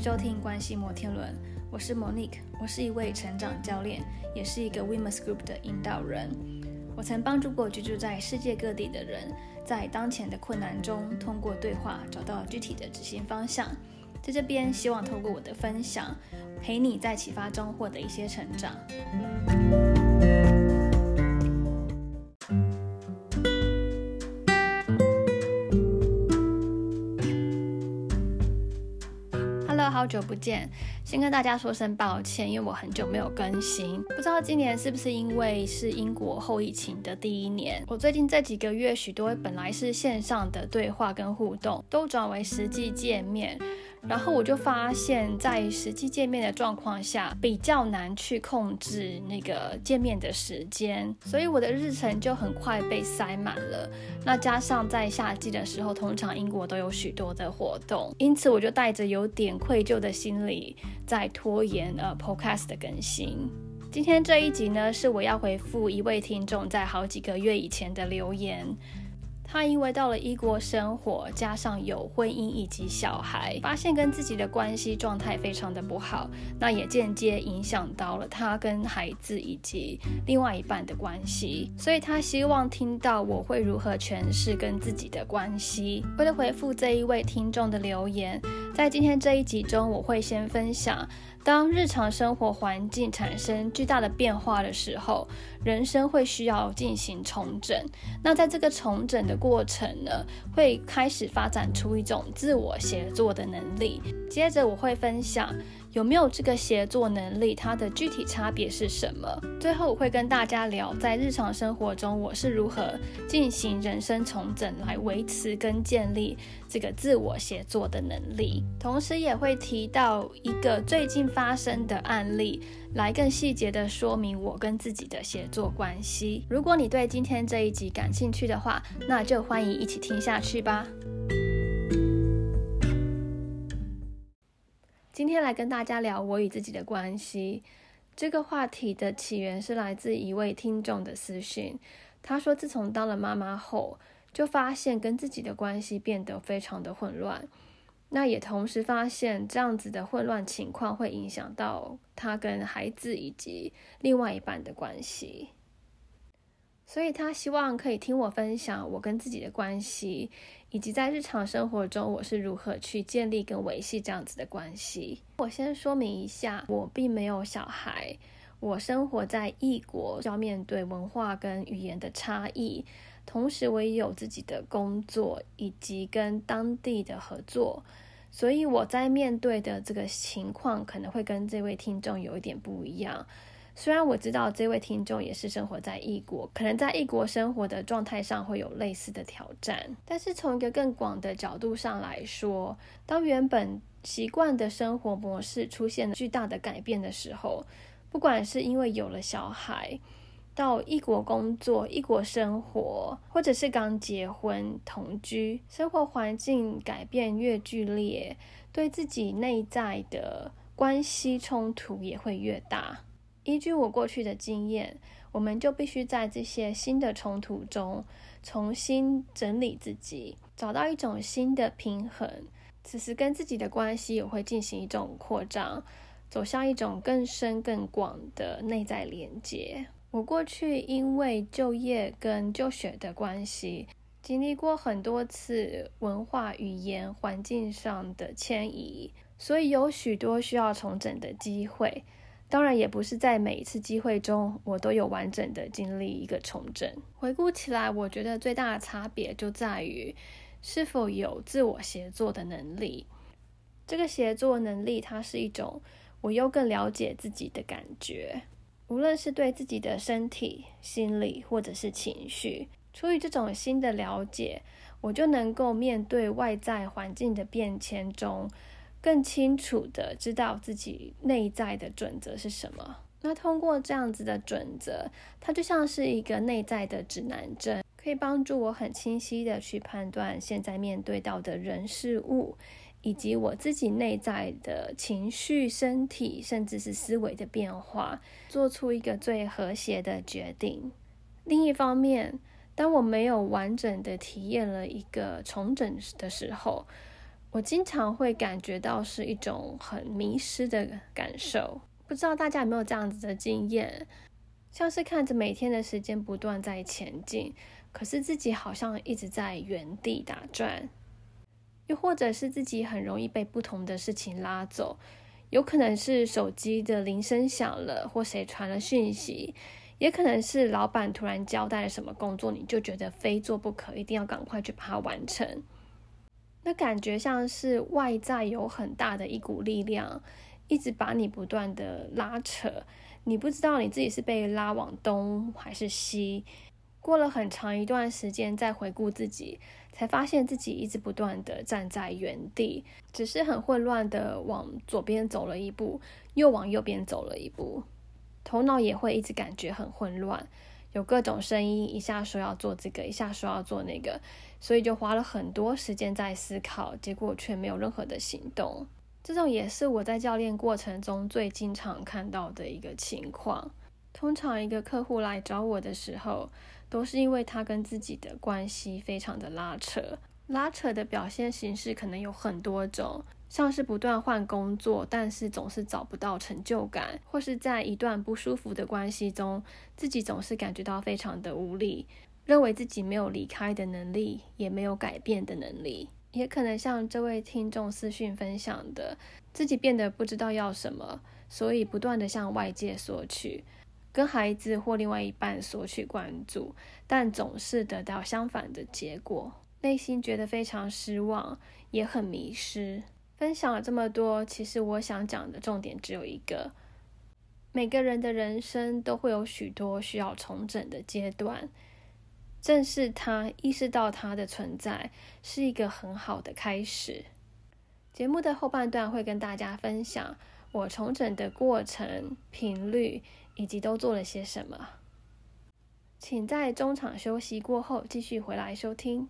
迎收听关系摩天轮，我是 Monique，我是一位成长教练，也是一个 Women's Group 的引导人。我曾帮助过居住在世界各地的人，在当前的困难中，通过对话找到具体的执行方向。在这边，希望透过我的分享，陪你在启发中获得一些成长。好久不见，先跟大家说声抱歉，因为我很久没有更新。不知道今年是不是因为是英国后疫情的第一年，我最近这几个月，许多本来是线上的对话跟互动，都转为实际见面。然后我就发现，在实际见面的状况下，比较难去控制那个见面的时间，所以我的日程就很快被塞满了。那加上在夏季的时候，通常英国都有许多的活动，因此我就带着有点愧疚的心理，在拖延呃 Podcast 的更新。今天这一集呢，是我要回复一位听众在好几个月以前的留言。他因为到了异国生活，加上有婚姻以及小孩，发现跟自己的关系状态非常的不好，那也间接影响到了他跟孩子以及另外一半的关系，所以他希望听到我会如何诠释跟自己的关系。为了回复这一位听众的留言，在今天这一集中，我会先分享。当日常生活环境产生巨大的变化的时候，人生会需要进行重整。那在这个重整的过程呢，会开始发展出一种自我协作的能力。接着我会分享。有没有这个协作能力？它的具体差别是什么？最后我会跟大家聊，在日常生活中我是如何进行人生重整，来维持跟建立这个自我协作的能力。同时也会提到一个最近发生的案例，来更细节的说明我跟自己的协作关系。如果你对今天这一集感兴趣的话，那就欢迎一起听下去吧。今天来跟大家聊我与自己的关系。这个话题的起源是来自一位听众的私讯。他说，自从当了妈妈后，就发现跟自己的关系变得非常的混乱。那也同时发现，这样子的混乱情况会影响到他跟孩子以及另外一半的关系。所以他希望可以听我分享我跟自己的关系，以及在日常生活中我是如何去建立跟维系这样子的关系。我先说明一下，我并没有小孩，我生活在异国，要面对文化跟语言的差异，同时我也有自己的工作以及跟当地的合作，所以我在面对的这个情况可能会跟这位听众有一点不一样。虽然我知道这位听众也是生活在异国，可能在异国生活的状态上会有类似的挑战，但是从一个更广的角度上来说，当原本习惯的生活模式出现了巨大的改变的时候，不管是因为有了小孩，到异国工作、异国生活，或者是刚结婚同居，生活环境改变越剧烈，对自己内在的关系冲突也会越大。依据我过去的经验，我们就必须在这些新的冲突中重新整理自己，找到一种新的平衡。此时跟自己的关系也会进行一种扩张，走向一种更深更广的内在连接。我过去因为就业跟就学的关系，经历过很多次文化、语言、环境上的迁移，所以有许多需要重整的机会。当然，也不是在每一次机会中，我都有完整的经历一个重整。回顾起来，我觉得最大的差别就在于是否有自我协作的能力。这个协作能力，它是一种我又更了解自己的感觉，无论是对自己的身体、心理或者是情绪。出于这种新的了解，我就能够面对外在环境的变迁中。更清楚的知道自己内在的准则是什么。那通过这样子的准则，它就像是一个内在的指南针，可以帮助我很清晰的去判断现在面对到的人事物，以及我自己内在的情绪、身体，甚至是思维的变化，做出一个最和谐的决定。另一方面，当我没有完整的体验了一个重整的时候，我经常会感觉到是一种很迷失的感受。不知道大家有没有这样子的经验？像是看着每天的时间不断在前进，可是自己好像一直在原地打转。又或者是自己很容易被不同的事情拉走，有可能是手机的铃声响了，或谁传了讯息，也可能是老板突然交代了什么工作，你就觉得非做不可，一定要赶快去把它完成。那感觉像是外在有很大的一股力量，一直把你不断的拉扯，你不知道你自己是被拉往东还是西。过了很长一段时间，再回顾自己。才发现自己一直不断的站在原地，只是很混乱的往左边走了一步，又往右边走了一步，头脑也会一直感觉很混乱，有各种声音，一下说要做这个，一下说要做那个，所以就花了很多时间在思考，结果却没有任何的行动。这种也是我在教练过程中最经常看到的一个情况。通常一个客户来找我的时候。都是因为他跟自己的关系非常的拉扯，拉扯的表现形式可能有很多种，像是不断换工作，但是总是找不到成就感，或是在一段不舒服的关系中，自己总是感觉到非常的无力，认为自己没有离开的能力，也没有改变的能力，也可能像这位听众私讯分享的，自己变得不知道要什么，所以不断的向外界索取。跟孩子或另外一半索取关注，但总是得到相反的结果，内心觉得非常失望，也很迷失。分享了这么多，其实我想讲的重点只有一个：每个人的人生都会有许多需要重整的阶段，正是他意识到他的存在是一个很好的开始。节目的后半段会跟大家分享我重整的过程频率。以及都做了些什么？请在中场休息过后继续回来收听。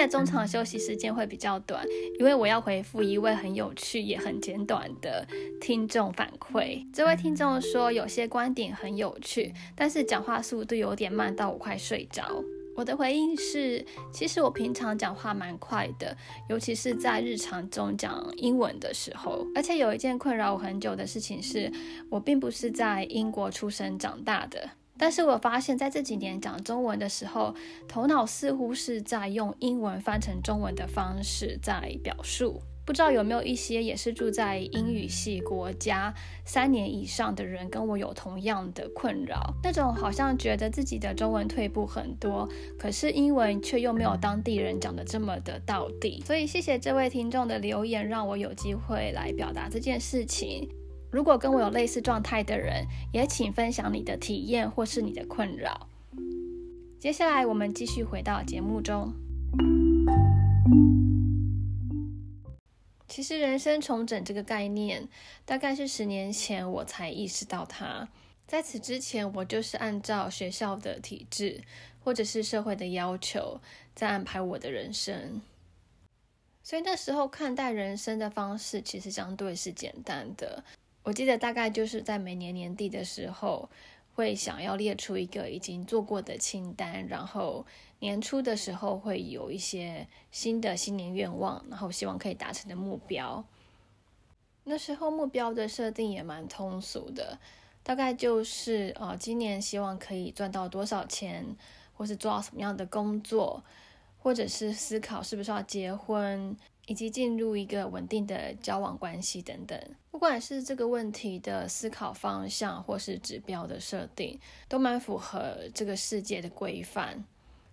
的中场休息时间会比较短，因为我要回复一位很有趣也很简短的听众反馈。这位听众说，有些观点很有趣，但是讲话速度有点慢到我快睡着。我的回应是，其实我平常讲话蛮快的，尤其是在日常中讲英文的时候。而且有一件困扰我很久的事情是，我并不是在英国出生长大的，但是我发现在这几年讲中文的时候，头脑似乎是在用英文翻成中文的方式在表述。不知道有没有一些也是住在英语系国家三年以上的人跟我有同样的困扰，那种好像觉得自己的中文退步很多，可是英文却又没有当地人讲的这么的到底。所以谢谢这位听众的留言，让我有机会来表达这件事情。如果跟我有类似状态的人，也请分享你的体验或是你的困扰。接下来我们继续回到节目中。其实人生重整这个概念，大概是十年前我才意识到它。在此之前，我就是按照学校的体制，或者是社会的要求，在安排我的人生。所以那时候看待人生的方式，其实相对是简单的。我记得大概就是在每年年底的时候。会想要列出一个已经做过的清单，然后年初的时候会有一些新的新年愿望，然后希望可以达成的目标。那时候目标的设定也蛮通俗的，大概就是呃，今年希望可以赚到多少钱，或是做到什么样的工作，或者是思考是不是要结婚。以及进入一个稳定的交往关系等等，不管是这个问题的思考方向，或是指标的设定，都蛮符合这个世界的规范。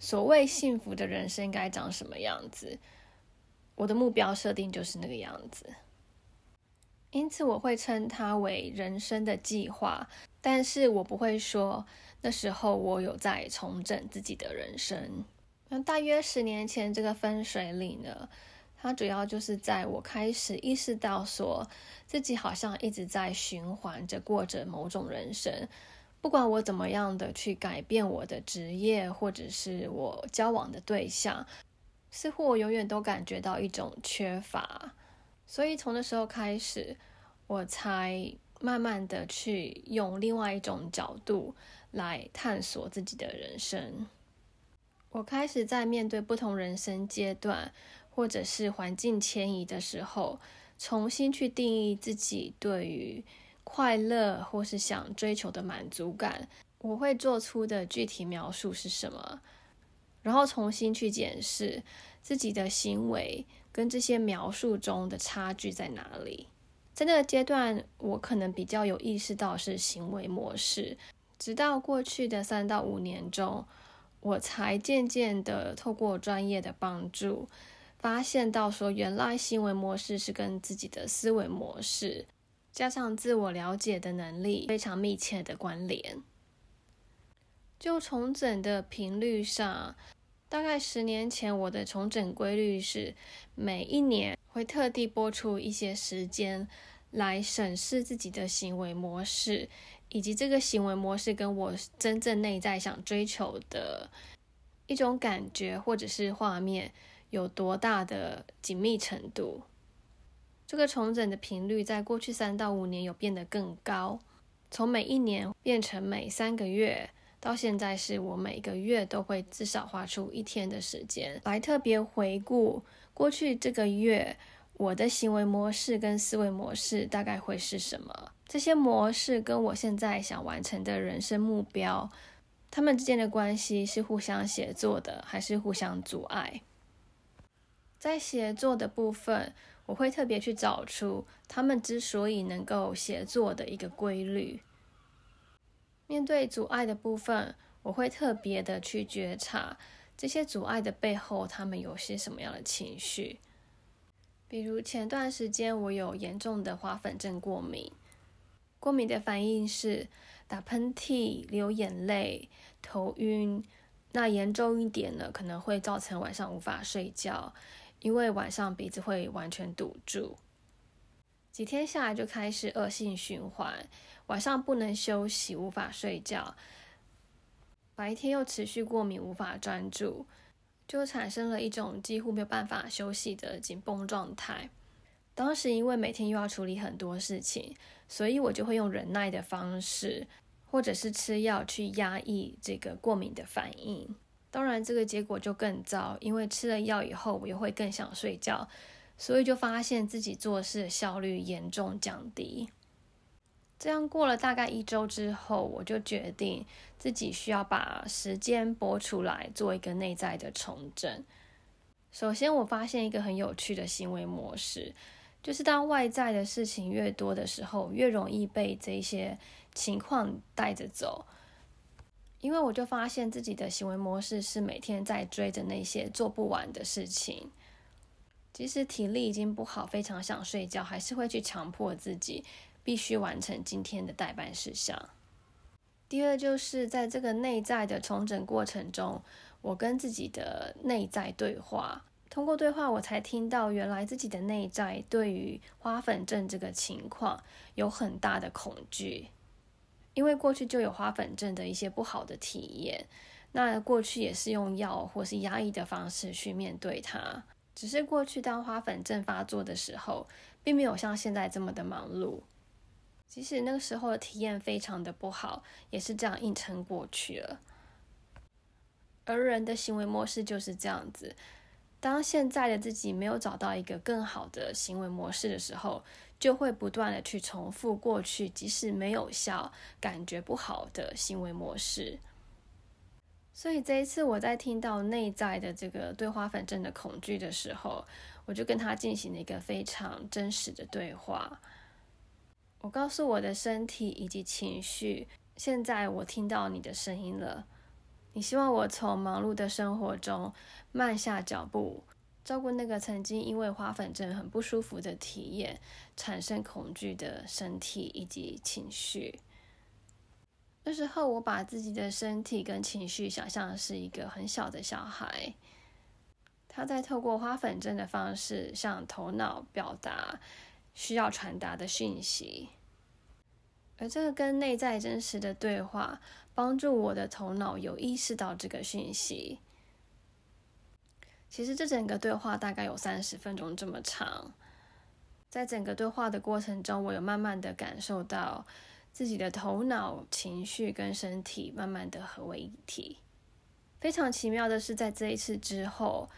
所谓幸福的人生应该长什么样子？我的目标设定就是那个样子，因此我会称它为人生的计划。但是我不会说那时候我有在重整自己的人生。那大约十年前这个分水岭呢？它主要就是在我开始意识到，说自己好像一直在循环着过着某种人生，不管我怎么样的去改变我的职业，或者是我交往的对象，似乎我永远都感觉到一种缺乏。所以从那时候开始，我才慢慢的去用另外一种角度来探索自己的人生。我开始在面对不同人生阶段，或者是环境迁移的时候，重新去定义自己对于快乐或是想追求的满足感，我会做出的具体描述是什么，然后重新去检视自己的行为跟这些描述中的差距在哪里。在那个阶段，我可能比较有意识到是行为模式，直到过去的三到五年中，我才渐渐的透过专业的帮助，发现到说，原来行为模式是跟自己的思维模式加上自我了解的能力非常密切的关联。就重整的频率上，大概十年前我的重整规律是每一年。会特地播出一些时间来审视自己的行为模式，以及这个行为模式跟我真正内在想追求的一种感觉或者是画面有多大的紧密程度。这个重整的频率在过去三到五年有变得更高，从每一年变成每三个月，到现在是我每个月都会至少花出一天的时间来特别回顾。过去这个月，我的行为模式跟思维模式大概会是什么？这些模式跟我现在想完成的人生目标，他们之间的关系是互相协作的，还是互相阻碍？在协作的部分，我会特别去找出他们之所以能够协作的一个规律。面对阻碍的部分，我会特别的去觉察。这些阻碍的背后，他们有些什么样的情绪？比如前段时间我有严重的花粉症过敏，过敏的反应是打喷嚏、流眼泪、头晕。那严重一点呢，可能会造成晚上无法睡觉，因为晚上鼻子会完全堵住。几天下来就开始恶性循环，晚上不能休息，无法睡觉。白天又持续过敏，无法专注，就产生了一种几乎没有办法休息的紧绷状态。当时因为每天又要处理很多事情，所以我就会用忍耐的方式，或者是吃药去压抑这个过敏的反应。当然，这个结果就更糟，因为吃了药以后，我又会更想睡觉，所以就发现自己做事的效率严重降低。这样过了大概一周之后，我就决定自己需要把时间拨出来做一个内在的重整。首先，我发现一个很有趣的行为模式，就是当外在的事情越多的时候，越容易被这些情况带着走。因为我就发现自己的行为模式是每天在追着那些做不完的事情，即使体力已经不好，非常想睡觉，还是会去强迫自己。必须完成今天的代办事项。第二，就是在这个内在的重整过程中，我跟自己的内在对话。通过对话，我才听到原来自己的内在对于花粉症这个情况有很大的恐惧，因为过去就有花粉症的一些不好的体验。那过去也是用药或是压抑的方式去面对它，只是过去当花粉症发作的时候，并没有像现在这么的忙碌。即使那个时候的体验非常的不好，也是这样硬撑过去了。而人的行为模式就是这样子，当现在的自己没有找到一个更好的行为模式的时候，就会不断的去重复过去，即使没有效、感觉不好的行为模式。所以这一次我在听到内在的这个对花粉症的恐惧的时候，我就跟他进行了一个非常真实的对话。我告诉我的身体以及情绪，现在我听到你的声音了。你希望我从忙碌的生活中慢下脚步，照顾那个曾经因为花粉症很不舒服的体验产生恐惧的身体以及情绪。那时候，我把自己的身体跟情绪想象是一个很小的小孩，他在透过花粉症的方式向头脑表达。需要传达的讯息，而这个跟内在真实的对话，帮助我的头脑有意识到这个讯息。其实这整个对话大概有三十分钟这么长，在整个对话的过程中，我有慢慢的感受到自己的头脑、情绪跟身体慢慢的合为一体。非常奇妙的是，在这一次之后，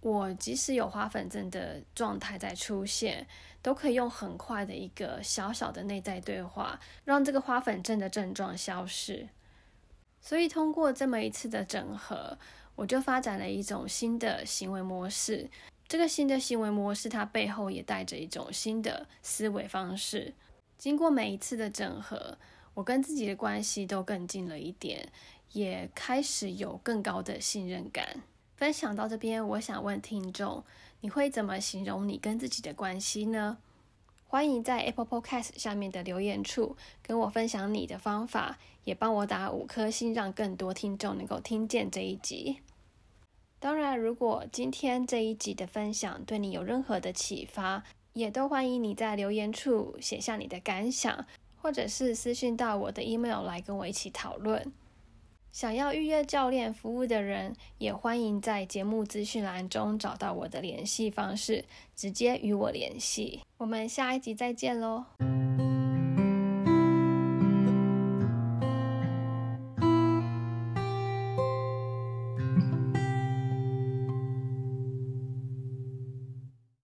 我即使有花粉症的状态在出现，都可以用很快的一个小小的内在对话，让这个花粉症的症状消失。所以，通过这么一次的整合，我就发展了一种新的行为模式。这个新的行为模式，它背后也带着一种新的思维方式。经过每一次的整合，我跟自己的关系都更近了一点，也开始有更高的信任感。分享到这边，我想问听众：你会怎么形容你跟自己的关系呢？欢迎在 Apple Podcast 下面的留言处跟我分享你的方法，也帮我打五颗星，让更多听众能够听见这一集。当然，如果今天这一集的分享对你有任何的启发，也都欢迎你在留言处写下你的感想，或者是私信到我的 email 来跟我一起讨论。想要预约教练服务的人，也欢迎在节目资讯栏中找到我的联系方式，直接与我联系。我们下一集再见喽！